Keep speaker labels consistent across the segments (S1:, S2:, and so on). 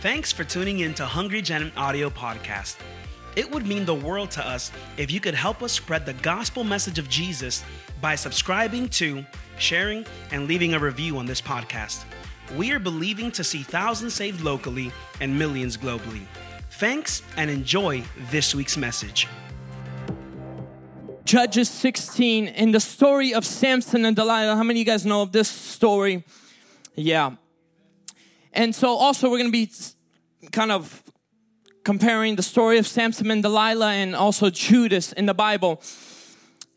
S1: Thanks for tuning in to Hungry Gen Audio Podcast. It would mean the world to us if you could help us spread the gospel message of Jesus by subscribing to, sharing, and leaving a review on this podcast. We are believing to see thousands saved locally and millions globally. Thanks and enjoy this week's message.
S2: Judges 16 in the story of Samson and Delilah. How many of you guys know of this story? Yeah. And so also we're going to be kind of comparing the story of Samson and Delilah and also Judas in the Bible.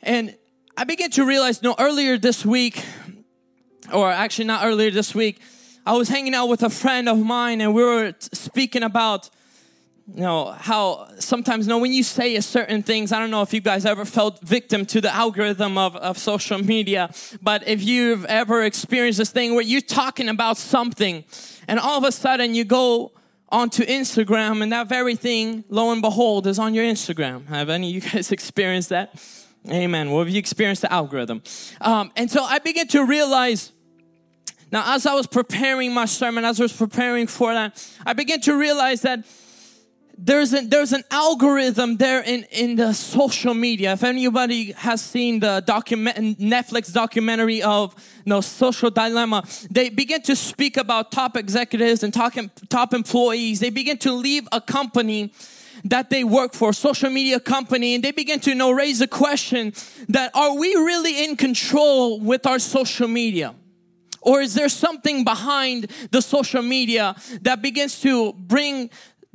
S2: And I began to realize, you know, earlier this week, or actually not earlier this week, I was hanging out with a friend of mine and we were speaking about you know how sometimes you know when you say certain things i don't know if you guys ever felt victim to the algorithm of, of social media but if you've ever experienced this thing where you're talking about something and all of a sudden you go onto instagram and that very thing lo and behold is on your instagram. Have any of you guys experienced that? Amen. Well have you experienced the algorithm? Um, and so i began to realize now as i was preparing my sermon as i was preparing for that i began to realize that there's an there's an algorithm there in in the social media. If anybody has seen the document Netflix documentary of you know, social dilemma, they begin to speak about top executives and top top employees. They begin to leave a company that they work for, social media company, and they begin to you know raise the question that are we really in control with our social media? Or is there something behind the social media that begins to bring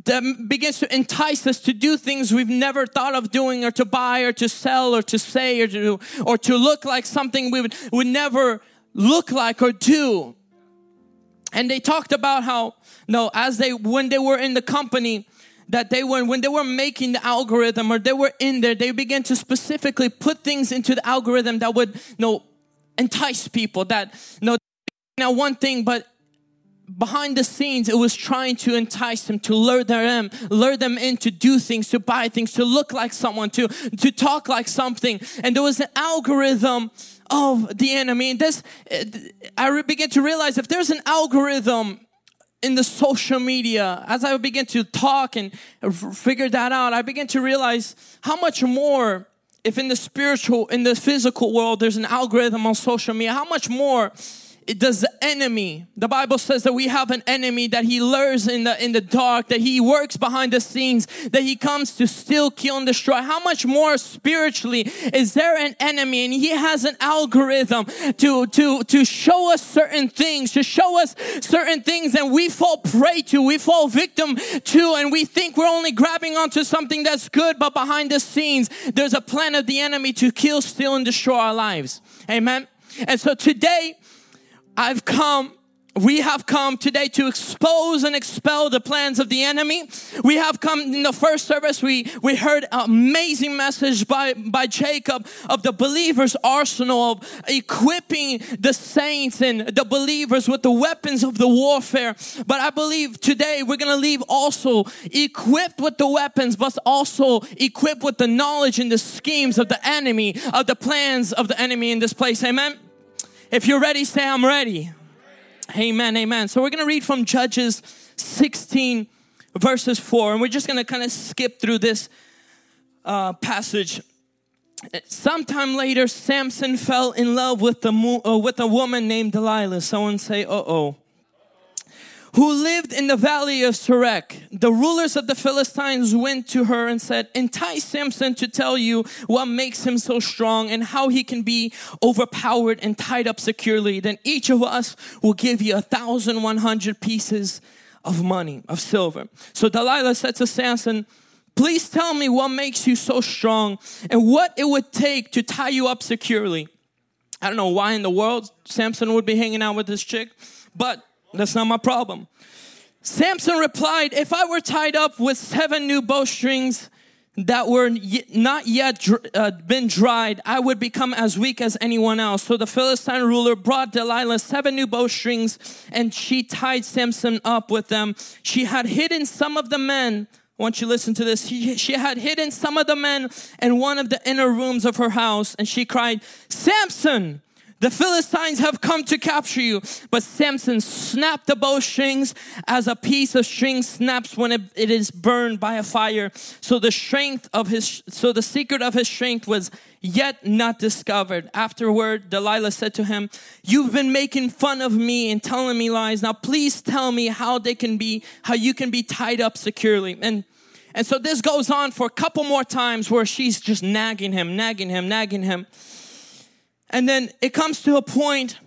S2: that begins to entice us to do things we've never thought of doing or to buy or to sell or to say or to or to look like something we would, would never look like or do. And they talked about how no as they when they were in the company that they were when they were making the algorithm or they were in there they began to specifically put things into the algorithm that would know entice people that know now one thing but behind the scenes it was trying to entice them to lure them lure them in to do things to buy things to look like someone to to talk like something. And there was an algorithm of the enemy. And this i began to realize if there's an algorithm in the social media as i began to talk and figure that out i began to realize how much more if in the spiritual in the physical world there's an algorithm on social media how much more does the enemy the bible says that we have an enemy that he lures in the in the dark that he works behind the scenes that he comes to steal kill and destroy. How much more spiritually is there an enemy and he has an algorithm to to to show us certain things to show us certain things and we fall prey to we fall victim to and we think we're only grabbing onto something that's good but behind the scenes there's a plan of the enemy to kill steal and destroy our lives. Amen? And so today I've come we have come today to expose and expel the plans of the enemy. We have come in the first service, we, we heard an amazing message by, by Jacob of the believer's arsenal of equipping the saints and the believers with the weapons of the warfare. But I believe today we're going to leave also equipped with the weapons, but also equipped with the knowledge and the schemes of the enemy, of the plans of the enemy in this place. Amen. If you're ready, say, I'm ready. Amen, amen. So we're going to read from Judges 16, verses 4, and we're just going to kind of skip through this uh, passage. Sometime later, Samson fell in love with, the, uh, with a woman named Delilah. Someone say, uh oh who lived in the valley of Sorek. The rulers of the Philistines went to her and said, Entice Samson to tell you what makes him so strong and how he can be overpowered and tied up securely. Then each of us will give you a thousand one hundred pieces of money, of silver. So Delilah said to Samson, Please tell me what makes you so strong and what it would take to tie you up securely. I don't know why in the world Samson would be hanging out with this chick, but that's not my problem. Samson replied, If I were tied up with seven new bowstrings that were not yet uh, been dried, I would become as weak as anyone else. So the Philistine ruler brought Delilah seven new bowstrings and she tied Samson up with them. She had hidden some of the men. I want you to listen to this. She, she had hidden some of the men in one of the inner rooms of her house and she cried, Samson, The Philistines have come to capture you. But Samson snapped the bowstrings as a piece of string snaps when it, it is burned by a fire. So the strength of his, so the secret of his strength was yet not discovered. Afterward, Delilah said to him, You've been making fun of me and telling me lies. Now please tell me how they can be, how you can be tied up securely. And and so this goes on for a couple more times where she's just nagging him, nagging him, nagging him. And then it comes to a point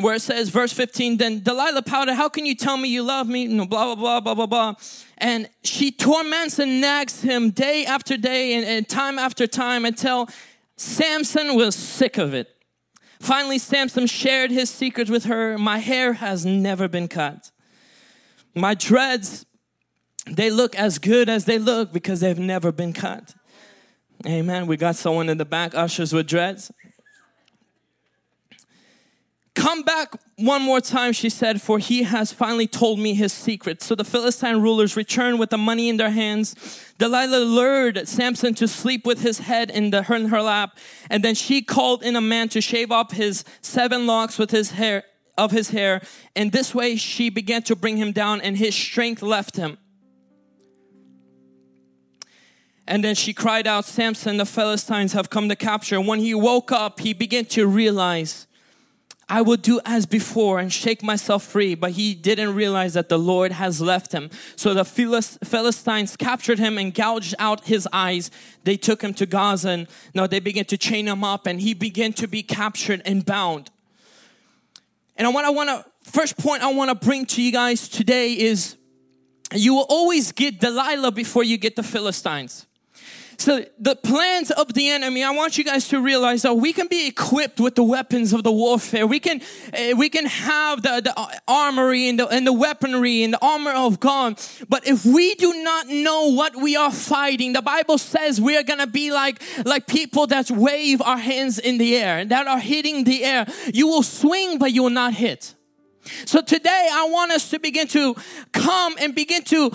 S2: where it says, verse 15, then Delilah pouted, How can you tell me you love me? No, blah, blah, blah, blah, blah, blah. And she torments and nags him day after day and, and time after time until Samson was sick of it. Finally, Samson shared his secret with her. My hair has never been cut. My dreads, they look as good as they look because they've never been cut. Amen. We got someone in the back, ushers with dreads. Come back one more time, she said, for he has finally told me his secret. So the Philistine rulers returned with the money in their hands. Delilah lured Samson to sleep with his head in, the, in her lap, and then she called in a man to shave off his seven locks with his hair of his hair. And this way she began to bring him down, and his strength left him. And then she cried out, Samson, the Philistines have come to capture. And when he woke up, he began to realize, I will do as before and shake myself free. But he didn't realize that the Lord has left him. So the Philistines captured him and gouged out his eyes. They took him to Gaza and now they began to chain him up and he began to be captured and bound. And want, I want to, first point I want to bring to you guys today is you will always get Delilah before you get the Philistines. So the plans of the enemy, I want you guys to realize that we can be equipped with the weapons of the warfare. We can, uh, we can have the, the armory and the, and the weaponry and the armor of God. But if we do not know what we are fighting, the Bible says we are going to be like, like people that wave our hands in the air, and that are hitting the air. You will swing, but you will not hit. So today I want us to begin to come and begin to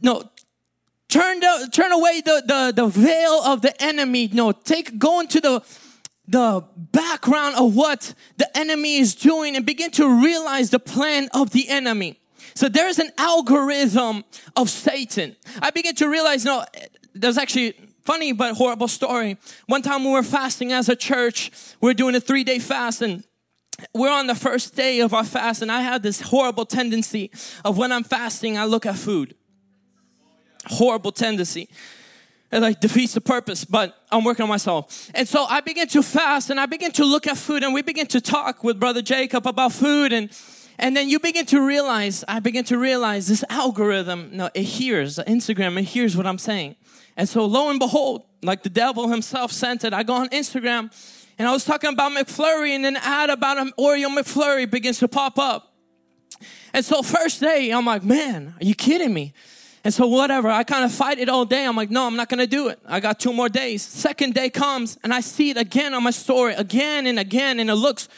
S2: no Turn, the, turn away the, the, the veil of the enemy. No, take, go into the, the background of what the enemy is doing and begin to realize the plan of the enemy. So there's an algorithm of Satan. I begin to realize, no, there's actually funny but horrible story. One time we were fasting as a church. We are doing a three day fast and we're on the first day of our fast and I had this horrible tendency of when I'm fasting, I look at food horrible tendency. It like defeats the purpose, but I'm working on myself. And so I begin to fast and I begin to look at food and we begin to talk with Brother Jacob about food and and then you begin to realize, I begin to realize this algorithm, no, it hears, Instagram, it hears what I'm saying. And so lo and behold, like the devil himself sent it, I go on Instagram and I was talking about McFlurry and then ad about an Oreo McFlurry begins to pop up. And so first day, I'm like, man, are you kidding me? And so, whatever, I kind of fight it all day. I'm like, no, I'm not gonna do it. I got two more days. Second day comes, and I see it again on my story, again and again, and it looks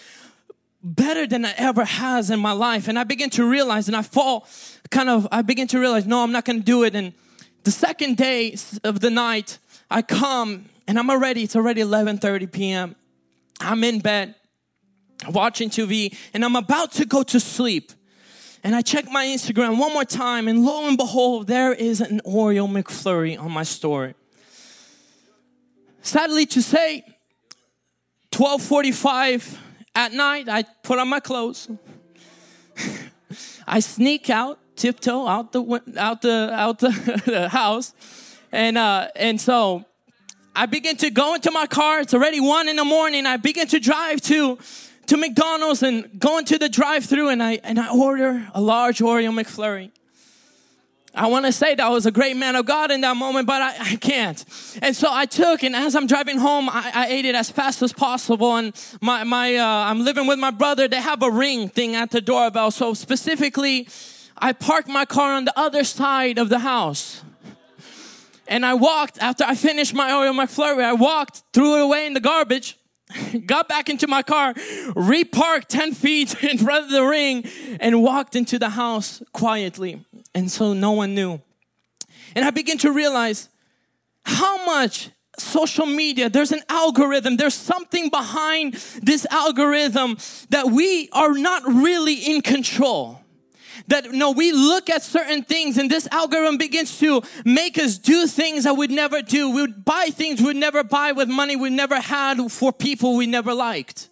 S2: better than it ever has in my life. And I begin to realize, and I fall kind of, I begin to realize, no, I'm not gonna do it. And the second day of the night, I come and I'm already, it's already 11:30 p.m. I'm in bed watching TV, and I'm about to go to sleep. And I check my Instagram one more time, and lo and behold, there is an Oreo McFlurry on my story. Sadly to say, 12:45 at night, I put on my clothes. I sneak out, tiptoe out the out the out the, the house, and uh, and so I begin to go into my car. It's already one in the morning. I begin to drive to to McDonald's and going to the drive-through and I and I order a large Oreo McFlurry. I want to say that I was a great man of God in that moment, but I, I can't. And so I took, and as I'm driving home, I, I ate it as fast as possible. And my, my, uh, I'm living with my brother. They have a ring thing at the doorbell. So specifically, I parked my car on the other side of the house. And I walked, after I finished my Oreo McFlurry, I walked, threw it away in the garbage, got back into my car, reparked 10 feet in front of the ring, and walked into the house quietly. And so no one knew. And I began to realize how much social media, there's an algorithm, there's something behind this algorithm that we are not really in control. That no, we look at certain things and this algorithm begins to make us do things that we'd never do. We would buy things we'd never buy with money we never had for people we never liked.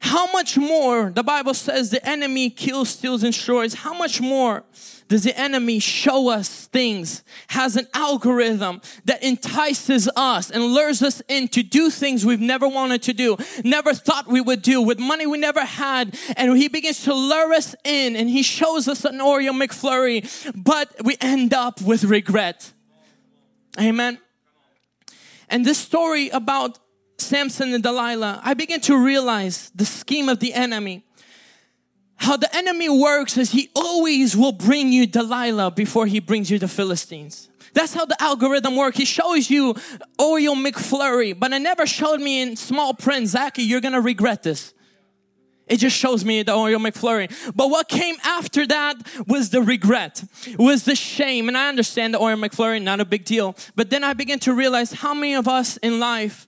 S2: How much more, the Bible says the enemy kills, steals, and destroys. How much more does the enemy show us things, has an algorithm that entices us and lures us in to do things we've never wanted to do, never thought we would do, with money we never had. And he begins to lure us in and he shows us an Oreo McFlurry, but we end up with regret. Amen. And this story about Samson and Delilah, I begin to realize the scheme of the enemy how the enemy works is he always will bring you Delilah before he brings you the Philistines. That's how the algorithm works. He shows you oh, Oreo McFlurry, but it never showed me in small print, Zachy, you're gonna regret this. It just shows me the oh, Oreo McFlurry. But what came after that was the regret, was the shame. And I understand the oh, Oreo McFlurry, not a big deal. But then I began to realize how many of us in life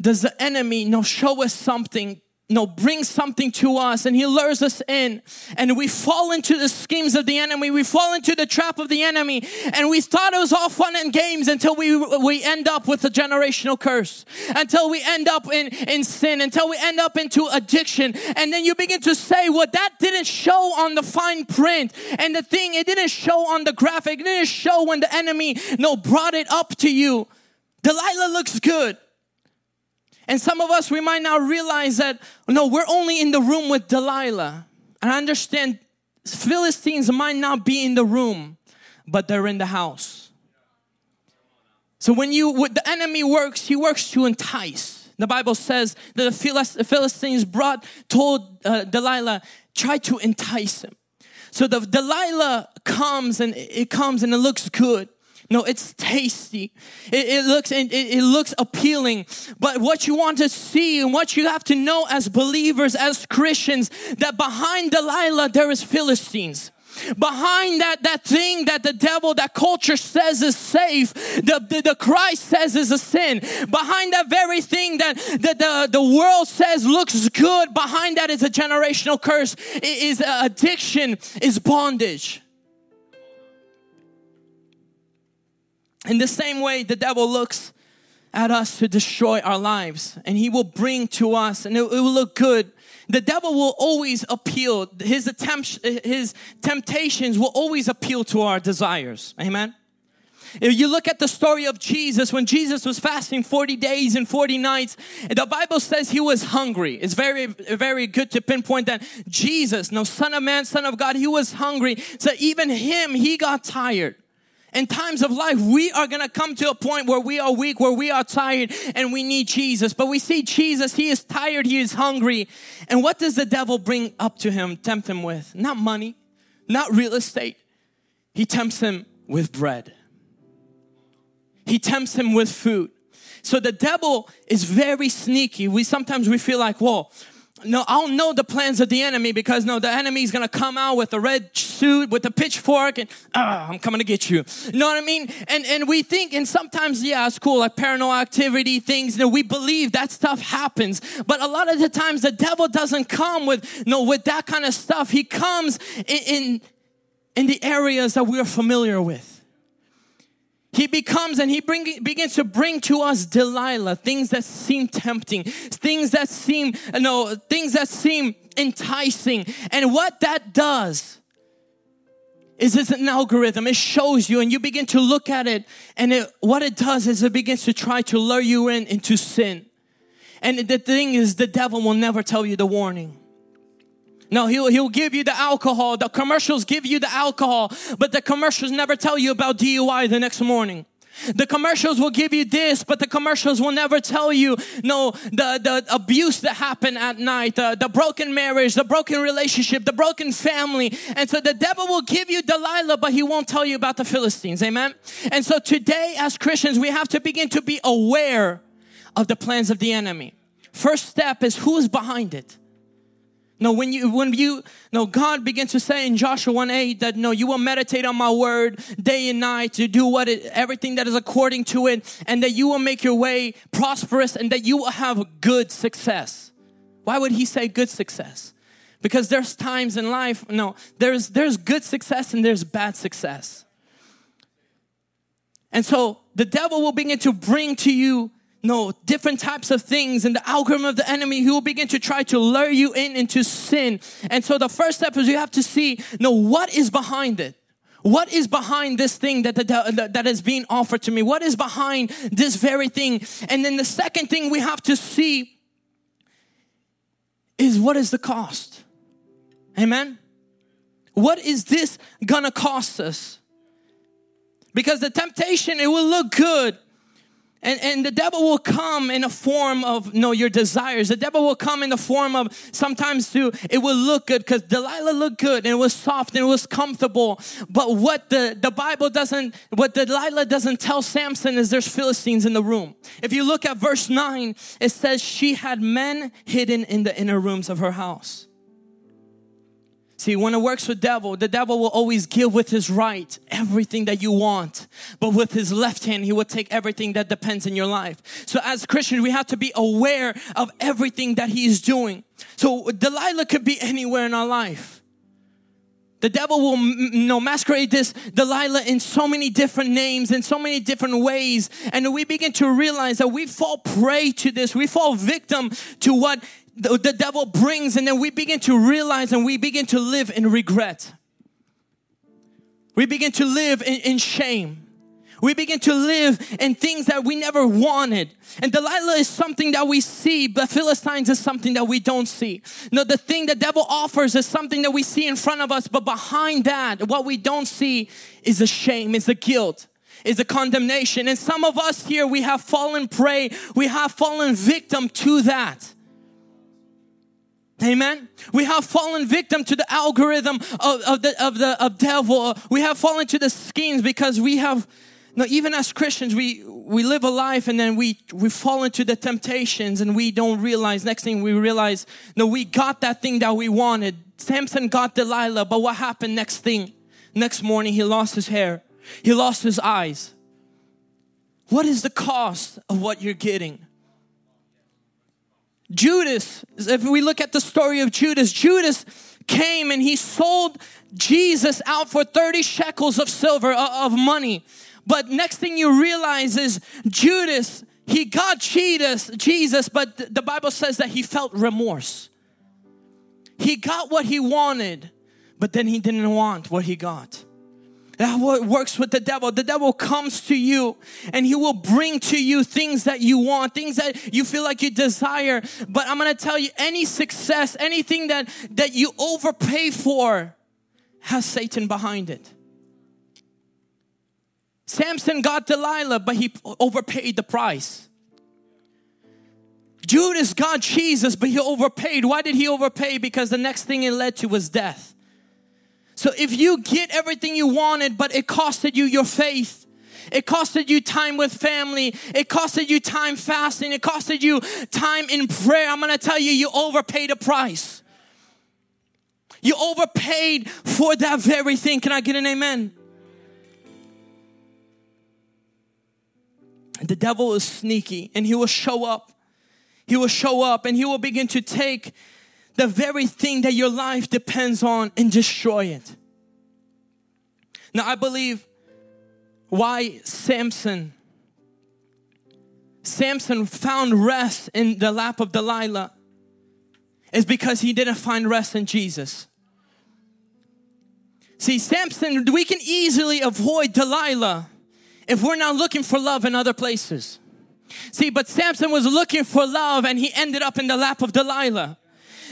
S2: does the enemy you know, show us something no, brings something to us and he lures us in and we fall into the schemes of the enemy. We fall into the trap of the enemy and we thought it was all fun and games until we, we end up with a generational curse, until we end up in, in sin, until we end up into addiction. And then you begin to say, well, that didn't show on the fine print. And the thing, it didn't show on the graphic. It didn't show when the enemy, no, brought it up to you. Delilah looks good. And some of us, we might not realize that, no, we're only in the room with Delilah. And I understand Philistines might not be in the room, but they're in the house. So when you, what the enemy works, he works to entice. The Bible says that the Philistines brought, told uh, Delilah, try to entice him. So the Delilah comes and it comes and it looks good. No, it's tasty. It, it looks it, it looks appealing. But what you want to see and what you have to know as believers, as Christians, that behind Delilah there is Philistines behind that that thing that the devil that culture says is safe the, the, the christ says is a sin behind that very thing that, that the, the world says looks good behind that is a generational curse it is uh, addiction is bondage In the same way, the devil looks at us to destroy our lives, and he will bring to us, and it, it will look good. The devil will always appeal. His attempts, his temptations will always appeal to our desires. Amen. If you look at the story of Jesus, when Jesus was fasting 40 days and 40 nights, the Bible says he was hungry. It's very, very good to pinpoint that Jesus, no son of man, son of God, he was hungry. So even him, he got tired. In times of life, we are going to come to a point where we are weak, where we are tired, and we need Jesus. But we see Jesus, he is tired, he is hungry. And what does the devil bring up to him, tempt him with? Not money, not real estate. He tempts him with bread. He tempts him with food. So the devil is very sneaky. We sometimes we feel like, well, no, I'll know the plans of the enemy because no, the enemy is gonna come out with a red suit with a pitchfork and ah, I'm coming to get you. You know what I mean? And and we think, and sometimes yeah, it's cool, like paranormal activity things. Know, we believe that stuff happens, but a lot of the times the devil doesn't come with no with that kind of stuff. He comes in in, in the areas that we are familiar with. He becomes and he bring, begins to bring to us Delilah, things that seem tempting, things that seem, no, things that seem enticing. And what that does is it's an algorithm. It shows you and you begin to look at it and it, what it does is it begins to try to lure you in into sin. And the thing is the devil will never tell you the warning. No, he'll, he'll give you the alcohol. The commercials give you the alcohol, but the commercials never tell you about DUI the next morning. The commercials will give you this, but the commercials will never tell you, no, the, the abuse that happened at night, the, the broken marriage, the broken relationship, the broken family. And so the devil will give you Delilah, but he won't tell you about the Philistines. Amen. And so today as Christians, we have to begin to be aware of the plans of the enemy. First step is who's behind it. No, when you when you no God begins to say in Joshua 1 8 that no, you will meditate on my word day and night to do what it, everything that is according to it, and that you will make your way prosperous and that you will have good success. Why would he say good success? Because there's times in life, no, there's there's good success and there's bad success. And so the devil will begin to bring to you no different types of things and the algorithm of the enemy he will begin to try to lure you in into sin. And so the first step is you have to see no what is behind it. What is behind this thing that, that, that is being offered to me? What is behind this very thing? And then the second thing we have to see is what is the cost? Amen? What is this gonna cost us? Because the temptation, it will look good. And, and the devil will come in a form of no your desires. The devil will come in the form of sometimes too, it will look good because Delilah looked good and it was soft and it was comfortable. But what the, the Bible doesn't, what Delilah doesn't tell Samson is there's Philistines in the room. If you look at verse 9, it says she had men hidden in the inner rooms of her house. See, when it works with devil, the devil will always give with his right everything that you want. But with his left hand, he will take everything that depends in your life. So as Christians, we have to be aware of everything that he is doing. So Delilah could be anywhere in our life. The devil will you know, masquerade this Delilah in so many different names, in so many different ways. And we begin to realize that we fall prey to this. We fall victim to what the, the devil brings, and then we begin to realize and we begin to live in regret. We begin to live in, in shame. We begin to live in things that we never wanted. And Delilah is something that we see, but Philistines is something that we don't see. No, the thing the devil offers is something that we see in front of us, but behind that, what we don't see is a shame, is a guilt, is a condemnation. And some of us here, we have fallen prey, we have fallen victim to that. Amen. We have fallen victim to the algorithm of, of the of the of devil. We have fallen to the schemes because we have no even as Christians we we live a life and then we we fall into the temptations and we don't realize next thing we realize no we got that thing that we wanted. Samson got Delilah, but what happened next thing? Next morning he lost his hair. He lost his eyes. What is the cost of what you're getting? Judas, if we look at the story of Judas, Judas came and he sold Jesus out for 30 shekels of silver, uh, of money. But next thing you realize is Judas, he got Jesus, Jesus, but the Bible says that he felt remorse. He got what he wanted, but then he didn't want what he got. That works with the devil. The devil comes to you and he will bring to you things that you want, things that you feel like you desire. But I'm going to tell you any success, anything that that you overpay for has Satan behind it. Samson got Delilah, but he overpaid the price. Judas got Jesus, but he overpaid. Why did he overpay? Because the next thing it led to was death. So if you get everything you wanted, but it costed you your faith, it costed you time with family. It costed you time fasting. It costed you time in prayer. I'm going to tell you, you overpaid a price. You overpaid for that very thing. Can I get an amen? The devil is sneaky and he will show up. He will show up and he will begin to take the very thing that your life depends on and destroy it. Now, I believe why Samson Samson found rest in the lap of Delilah is because he didn't find rest in Jesus. See, Samson, we can easily avoid Delilah if we're not looking for love in other places. See, but Samson was looking for love and he ended up in the lap of Delilah.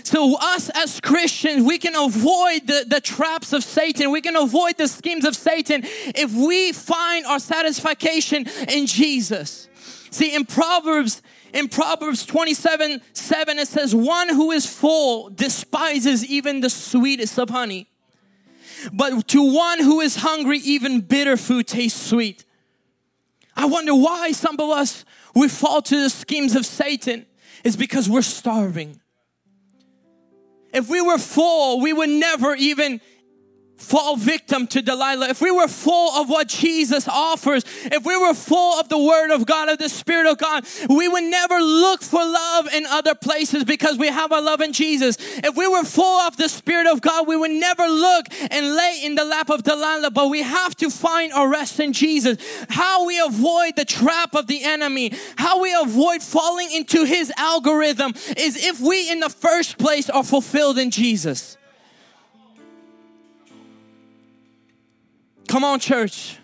S2: So, us as Christians, we can avoid the, the traps of Satan. We can avoid the schemes of Satan if we find our satisfaction in Jesus. See, in Proverbs, in Proverbs 27 7, it says, One who is full despises even the sweetest of honey. But to one who is hungry, even bitter food tastes sweet. I wonder why some of us we fall to the schemes of Satan is because we're starving. If we were full, we would never even fall victim to Delilah, if we were full of what Jesus offers, if we were full of the Word of God, of the Spirit of God, we would never look for love in other places because we have our love in Jesus. If we were full of the Spirit of God, we would never look and lay in the lap of Delilah, but we have to find our rest in Jesus. How we avoid the trap of the enemy, how we avoid falling into his algorithm is if we in the first place are fulfilled in Jesus. Come on, church.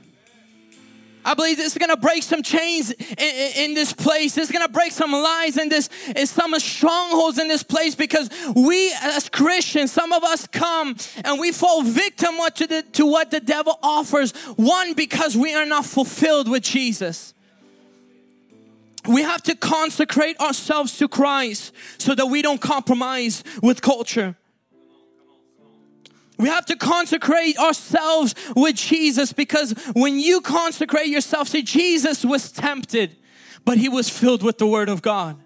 S2: I believe this is gonna break some chains in, in, in this place. It's gonna break some lies in this, in some strongholds in this place because we as Christians, some of us come and we fall victim to, the, to what the devil offers. One, because we are not fulfilled with Jesus. We have to consecrate ourselves to Christ so that we don't compromise with culture. We have to consecrate ourselves with Jesus because when you consecrate yourself, see, Jesus was tempted, but he was filled with the Word of God.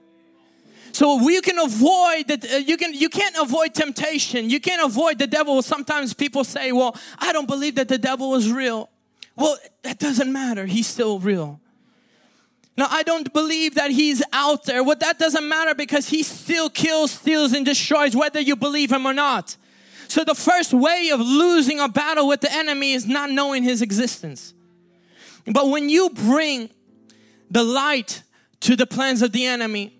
S2: So we can avoid that. Uh, you can you can't avoid temptation. You can't avoid the devil. Sometimes people say, "Well, I don't believe that the devil is real." Well, that doesn't matter. He's still real. Now, I don't believe that he's out there. Well, that doesn't matter because he still kills, steals, and destroys, whether you believe him or not. So the first way of losing a battle with the enemy is not knowing his existence. But when you bring the light to the plans of the enemy,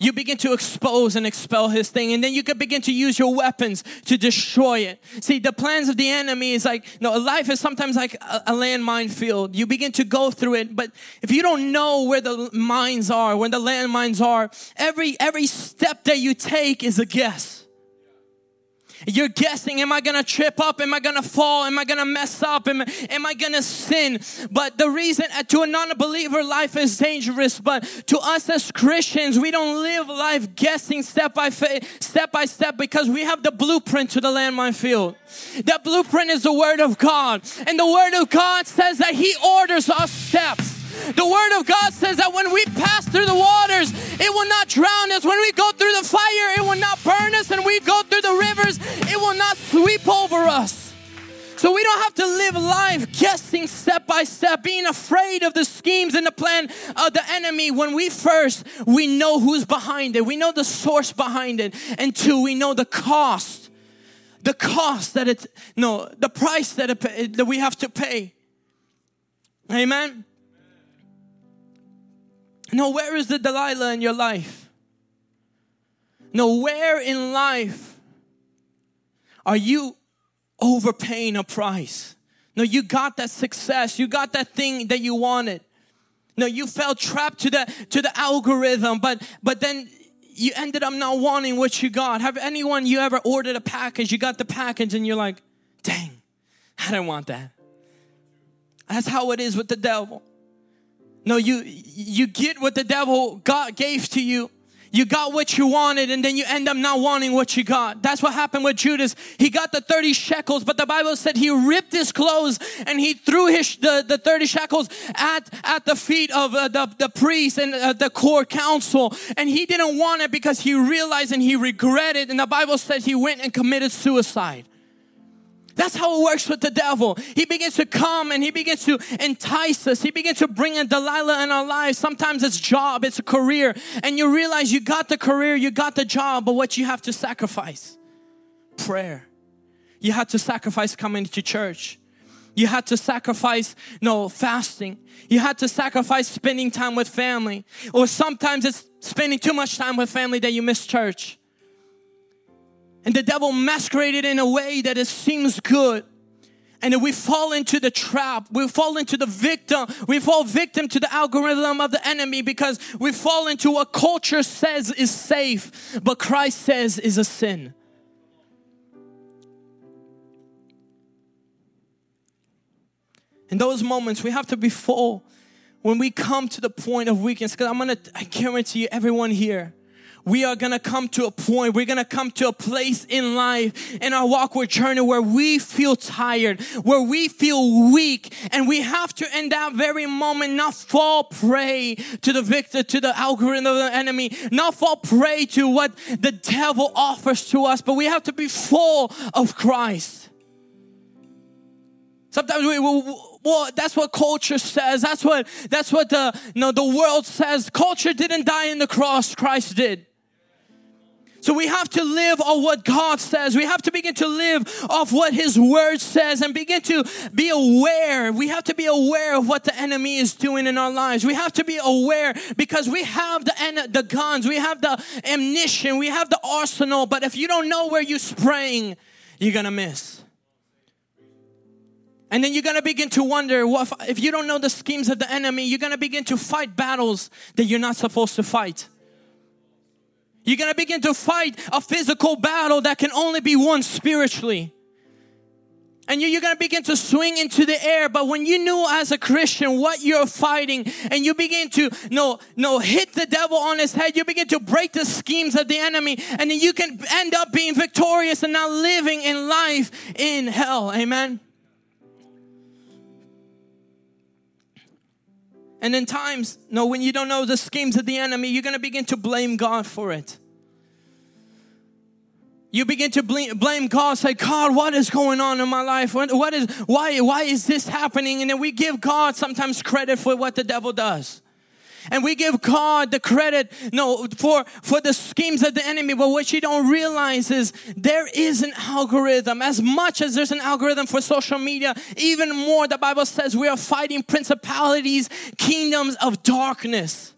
S2: you begin to expose and expel his thing and then you can begin to use your weapons to destroy it. See the plans of the enemy is like no life is sometimes like a, a landmine field. You begin to go through it but if you don't know where the mines are where the landmines are every every step that you take is a guess you're guessing, am I gonna trip up? Am I gonna fall? Am I gonna mess up? Am, am I gonna sin? But the reason uh, to a non believer, life is dangerous. But to us as Christians, we don't live life guessing step by step by step because we have the blueprint to the landmine field. That blueprint is the Word of God. And the Word of God says that He orders our steps. The Word of God says that when we pass through the waters, it will not drown us. When we go through the fire, it will not burn us. And we go being afraid of the schemes and the plan of the enemy. When we first, we know who's behind it. We know the source behind it. And two, we know the cost. The cost that it, no, the price that, it, that we have to pay. Amen. No, where is the Delilah in your life? No, where in life are you overpaying a price? No, you got that success, you got that thing that you wanted. No, you fell trapped to the to the algorithm, but but then you ended up not wanting what you got. Have anyone you ever ordered a package, you got the package and you're like, dang, I didn't want that. That's how it is with the devil. No, you you get what the devil God gave to you. You got what you wanted and then you end up not wanting what you got. That's what happened with Judas. He got the 30 shekels, but the Bible said he ripped his clothes and he threw his, the, the 30 shekels at, at the feet of uh, the, the priest and uh, the court council. And he didn't want it because he realized and he regretted. And the Bible said he went and committed suicide. That's how it works with the devil. He begins to come and he begins to entice us. He begins to bring a Delilah in our lives. Sometimes it's job, it's a career. And you realize you got the career, you got the job, but what you have to sacrifice? Prayer. You had to sacrifice coming to church. You had to sacrifice, no, fasting. You had to sacrifice spending time with family. Or sometimes it's spending too much time with family that you miss church. And the devil masqueraded in a way that it seems good. And we fall into the trap. We fall into the victim. We fall victim to the algorithm of the enemy because we fall into what culture says is safe, but Christ says is a sin. In those moments, we have to be full when we come to the point of weakness. Because I'm gonna, I guarantee you, everyone here, we are gonna come to a point, we're gonna come to a place in life, in our walk with journey where we feel tired, where we feel weak, and we have to in that very moment not fall prey to the victor, to the algorithm of the enemy, not fall prey to what the devil offers to us, but we have to be full of Christ. Sometimes we, well, that's what culture says. That's what that's what the you know, the world says. Culture didn't die in the cross, Christ did. So we have to live on what God says. We have to begin to live off what His Word says and begin to be aware. We have to be aware of what the enemy is doing in our lives. We have to be aware because we have the, the guns, we have the ammunition, we have the arsenal. But if you don't know where you're spraying, you're gonna miss. And then you're gonna begin to wonder if, if you don't know the schemes of the enemy, you're gonna begin to fight battles that you're not supposed to fight. You're gonna begin to fight a physical battle that can only be won spiritually. And you're gonna begin to swing into the air, but when you knew as a Christian what you're fighting, and you begin to no, no, hit the devil on his head, you begin to break the schemes of the enemy, and then you can end up being victorious and not living in life in hell. Amen. And in times, no, when you don't know the schemes of the enemy, you're going to begin to blame God for it. You begin to blame God, say, God, what is going on in my life? What, what is, why, why is this happening? And then we give God sometimes credit for what the devil does and we give God the credit no for for the schemes of the enemy but what you don't realize is there is an algorithm as much as there's an algorithm for social media even more the Bible says we are fighting principalities kingdoms of darkness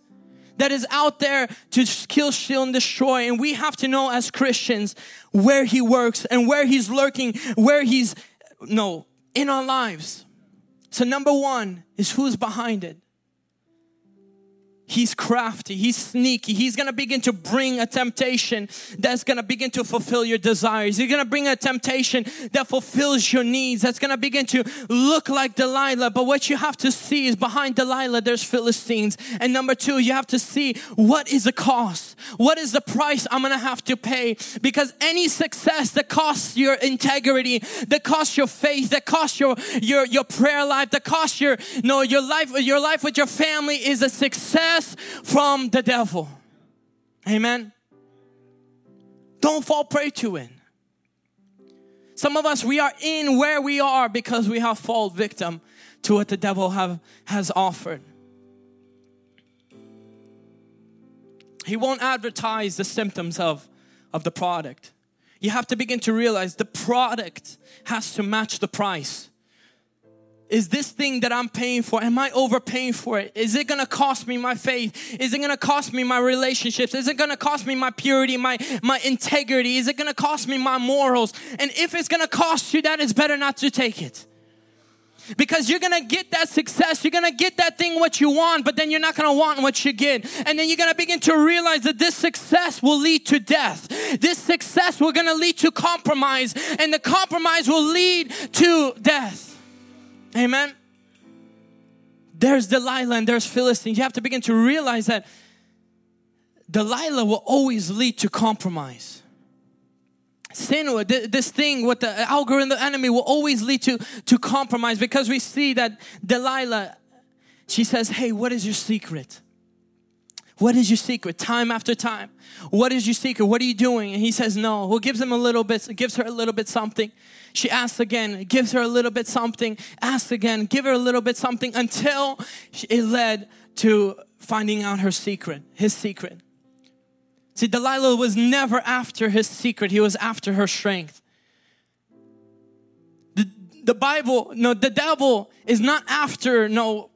S2: that is out there to kill, steal, and destroy. And we have to know as Christians where He works and where He's lurking, where He's, no, in our lives. So, number one is who's behind it. He's crafty, he's sneaky. He's gonna begin to bring a temptation that's gonna begin to fulfill your desires. He's gonna bring a temptation that fulfills your needs, that's gonna begin to look like Delilah. But what you have to see is behind Delilah, there's Philistines. And number two, you have to see what is the cost? What is the price I'm gonna have to pay? Because any success that costs your integrity, that costs your faith, that costs your your your prayer life, that costs your no your life, your life with your family is a success from the devil. Amen. Don't fall prey to it. Some of us, we are in where we are because we have fallen victim to what the devil have, has offered. He won't advertise the symptoms of, of the product. You have to begin to realize the product has to match the price is this thing that I'm paying for, am I overpaying for it? Is it gonna cost me my faith? Is it gonna cost me my relationships? Is it gonna cost me my purity, my, my integrity? Is it gonna cost me my morals? And if it's gonna cost you that, it's better not to take it. Because you're gonna get that success, you're gonna get that thing what you want, but then you're not gonna want what you get. And then you're gonna begin to realize that this success will lead to death. This success will gonna lead to compromise, and the compromise will lead to death. Amen. There's Delilah and there's Philistine. You have to begin to realize that Delilah will always lead to compromise. Sin, or this thing with the algorithm, the enemy will always lead to, to compromise because we see that Delilah, she says, Hey, what is your secret? What is your secret? Time after time. What is your secret? What are you doing? And he says, No. Who gives him a little bit, gives her a little bit something. She asks again, gives her a little bit something, asks again, give her a little bit something until it led to finding out her secret, his secret. See, Delilah was never after his secret, he was after her strength. The, the Bible, no, the devil is not after, no,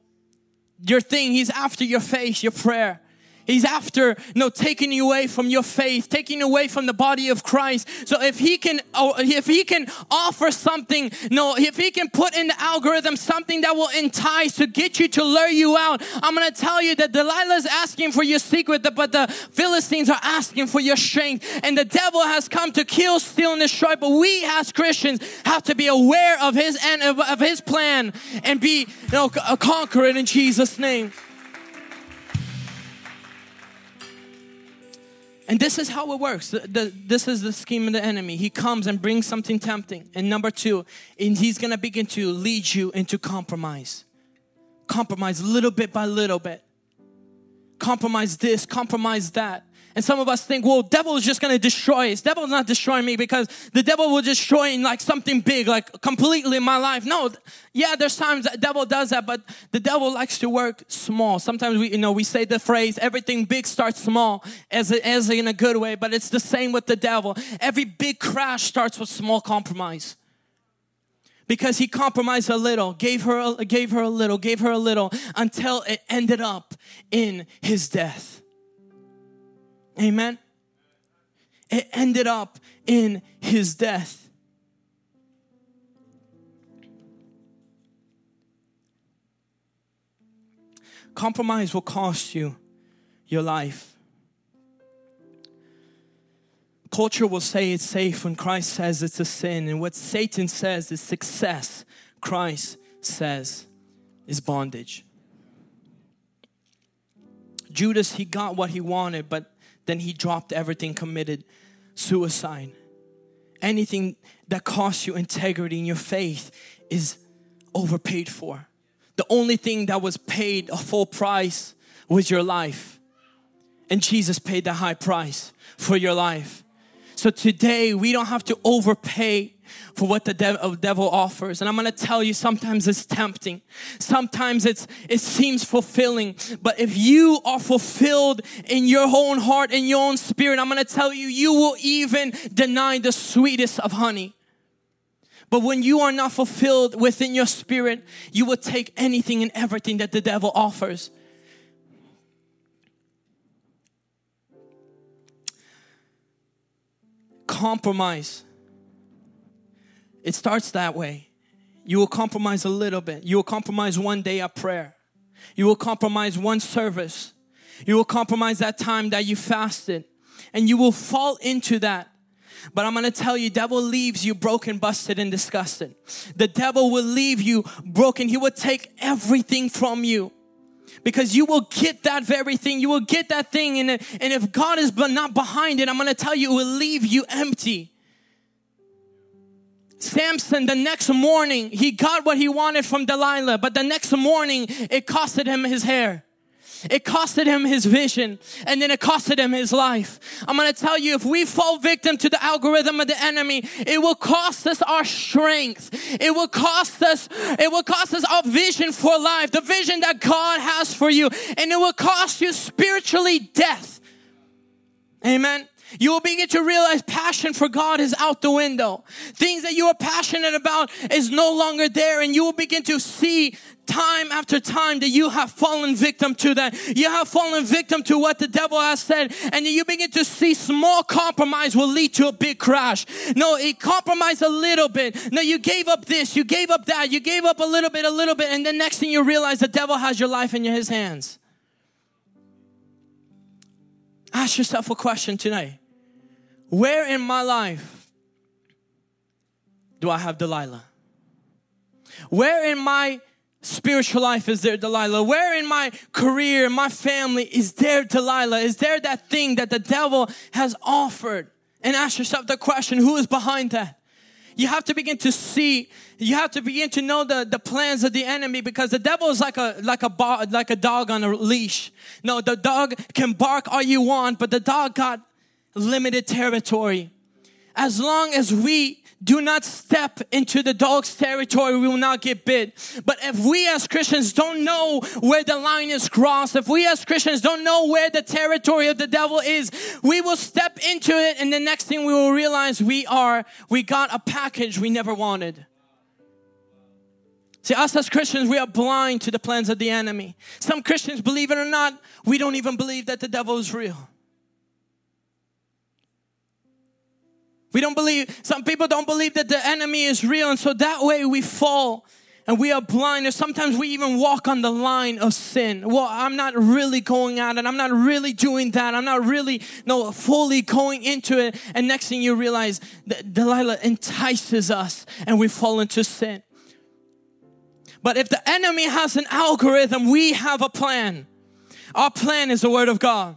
S2: your thing, he's after your faith, your prayer. He's after you know, taking you away from your faith, taking you away from the body of Christ. So if he can, oh, if he can offer something, no, if he can put in the algorithm something that will entice to get you to lure you out, I'm gonna tell you that Delilah is asking for your secret, but the Philistines are asking for your strength. And the devil has come to kill, steal, and destroy. But we as Christians have to be aware of his and of his plan and be, you know, conquer it in Jesus' name. And this is how it works. The, the, this is the scheme of the enemy. He comes and brings something tempting. And number two, and he's gonna begin to lead you into compromise. Compromise little bit by little bit. Compromise this, compromise that. And some of us think, well, devil is just gonna destroy us. Devil's not destroying me because the devil will destroy in like something big, like completely my life. No, yeah, there's times that devil does that, but the devil likes to work small. Sometimes we, you know, we say the phrase, everything big starts small as, as in a good way, but it's the same with the devil. Every big crash starts with small compromise because he compromised a little, gave her, a, gave her a little, gave her a little until it ended up in his death. Amen. It ended up in his death. Compromise will cost you your life. Culture will say it's safe when Christ says it's a sin, and what Satan says is success. Christ says is bondage. Judas, he got what he wanted, but then he dropped everything, committed suicide. Anything that costs you integrity in your faith is overpaid for. The only thing that was paid a full price was your life. And Jesus paid the high price for your life. So today we don't have to overpay for what the devil offers. And I'm gonna tell you, sometimes it's tempting. Sometimes it's it seems fulfilling. But if you are fulfilled in your own heart, in your own spirit, I'm gonna tell you, you will even deny the sweetest of honey. But when you are not fulfilled within your spirit, you will take anything and everything that the devil offers. Compromise it starts that way. You will compromise a little bit. You will compromise one day of prayer. You will compromise one service. You will compromise that time that you fasted. And you will fall into that. But I'm gonna tell you, devil leaves you broken, busted, and disgusted. The devil will leave you broken. He will take everything from you because you will get that very thing. You will get that thing, and, and if God is not behind it, I'm gonna tell you, it will leave you empty. Samson, the next morning, he got what he wanted from Delilah, but the next morning, it costed him his hair. It costed him his vision and then it costed him his life. I'm gonna tell you, if we fall victim to the algorithm of the enemy, it will cost us our strength. It will cost us, it will cost us our vision for life, the vision that God has for you, and it will cost you spiritually death. Amen. You will begin to realize passion for God is out the window. Things that you are passionate about is no longer there, and you will begin to see time after time that you have fallen victim to that. You have fallen victim to what the devil has said, and you begin to see small compromise will lead to a big crash. No, it compromised a little bit. No, you gave up this, you gave up that, you gave up a little bit, a little bit, and the next thing you realize the devil has your life in his hands. Ask yourself a question tonight. Where in my life do I have Delilah? Where in my spiritual life is there Delilah? Where in my career, my family is there Delilah? Is there that thing that the devil has offered? And ask yourself the question, who is behind that? You have to begin to see, you have to begin to know the, the plans of the enemy because the devil is like a like a like a dog on a leash. No, the dog can bark all you want, but the dog got limited territory. As long as we do not step into the dog's territory, we will not get bit. But if we as Christians don't know where the line is crossed, if we as Christians don't know where the territory of the devil is, we will step into it and the next thing we will realize we are, we got a package we never wanted. See, us as Christians, we are blind to the plans of the enemy. Some Christians, believe it or not, we don't even believe that the devil is real. We don't believe, some people don't believe that the enemy is real, and so that way we fall and we are blind, or sometimes we even walk on the line of sin. Well, I'm not really going at it, I'm not really doing that, I'm not really no fully going into it. And next thing you realize that Delilah entices us and we fall into sin. But if the enemy has an algorithm, we have a plan. Our plan is the word of God.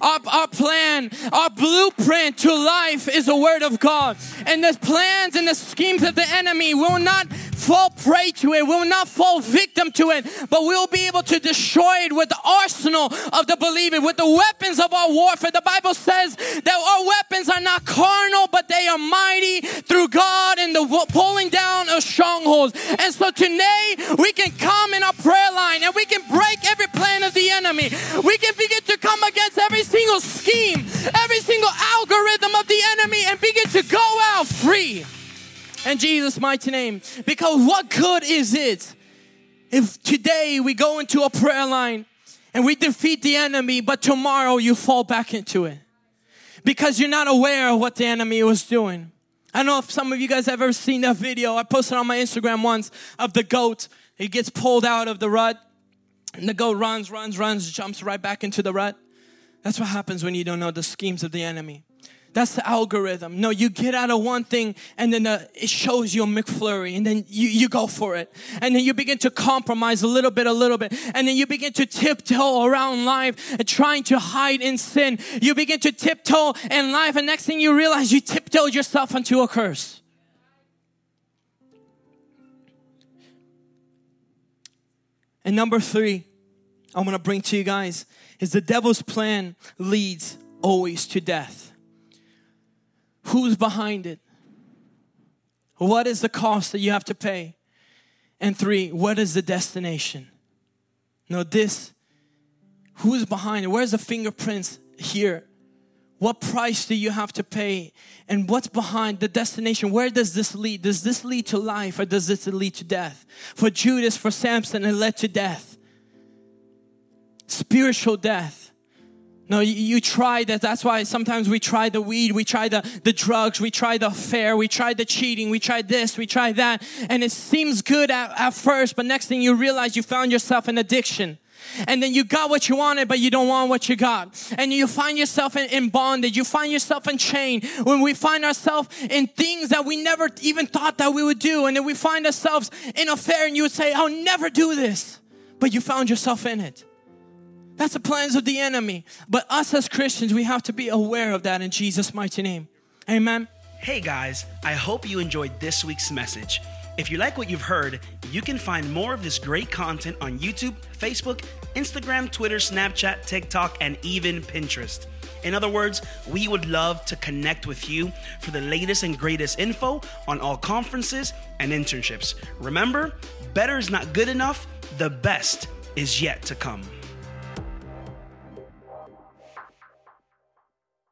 S2: Our, our plan, our blueprint to life is the Word of God. And the plans and the schemes of the enemy will not fall prey to it, We will not fall victim to it, but we'll be able to destroy it with the arsenal of the believer, with the weapons of our warfare. The Bible says that our weapons are not carnal, but they are mighty through God in the pulling down of strongholds. And so today we can come in our prayer line and we can break every plan of the enemy. We can begin to come against every single scheme, every single algorithm of the enemy and begin to go out free in Jesus' mighty name. Because what good is it if today we go into a prayer line and we defeat the enemy, but tomorrow you fall back into it? Because you're not aware of what the enemy was doing. I don't know if some of you guys have ever seen that video. I posted on my Instagram once of the goat. He gets pulled out of the rut, and the goat runs, runs, runs, jumps right back into the rut. That's what happens when you don't know the schemes of the enemy. That's the algorithm. No, you get out of one thing and then the, it shows you a McFlurry and then you, you go for it. And then you begin to compromise a little bit, a little bit. And then you begin to tiptoe around life and trying to hide in sin. You begin to tiptoe in life and next thing you realize you tiptoed yourself into a curse. And number three, I'm going to bring to you guys is the devil's plan leads always to death. Who's behind it? What is the cost that you have to pay? And three, what is the destination? Now, this, who's behind it? Where's the fingerprints here? What price do you have to pay? And what's behind the destination? Where does this lead? Does this lead to life or does this lead to death? For Judas, for Samson, it led to death. Spiritual death. No, you, you try that. That's why sometimes we try the weed, we try the, the drugs, we try the affair, we try the cheating, we try this, we try that. And it seems good at, at first, but next thing you realize you found yourself in addiction. And then you got what you wanted, but you don't want what you got. And you find yourself in, in bondage. You find yourself in chain. When we find ourselves in things that we never even thought that we would do. And then we find ourselves in affair and you would say, I'll never do this. But you found yourself in it. That's the plans of the enemy. But us as Christians, we have to be aware of that in Jesus' mighty name. Amen.
S1: Hey guys, I hope you enjoyed this week's message. If you like what you've heard, you can find more of this great content on YouTube, Facebook, Instagram, Twitter, Snapchat, TikTok, and even Pinterest. In other words, we would love to connect with you for the latest and greatest info on all conferences and internships. Remember, better is not good enough, the best is yet to come.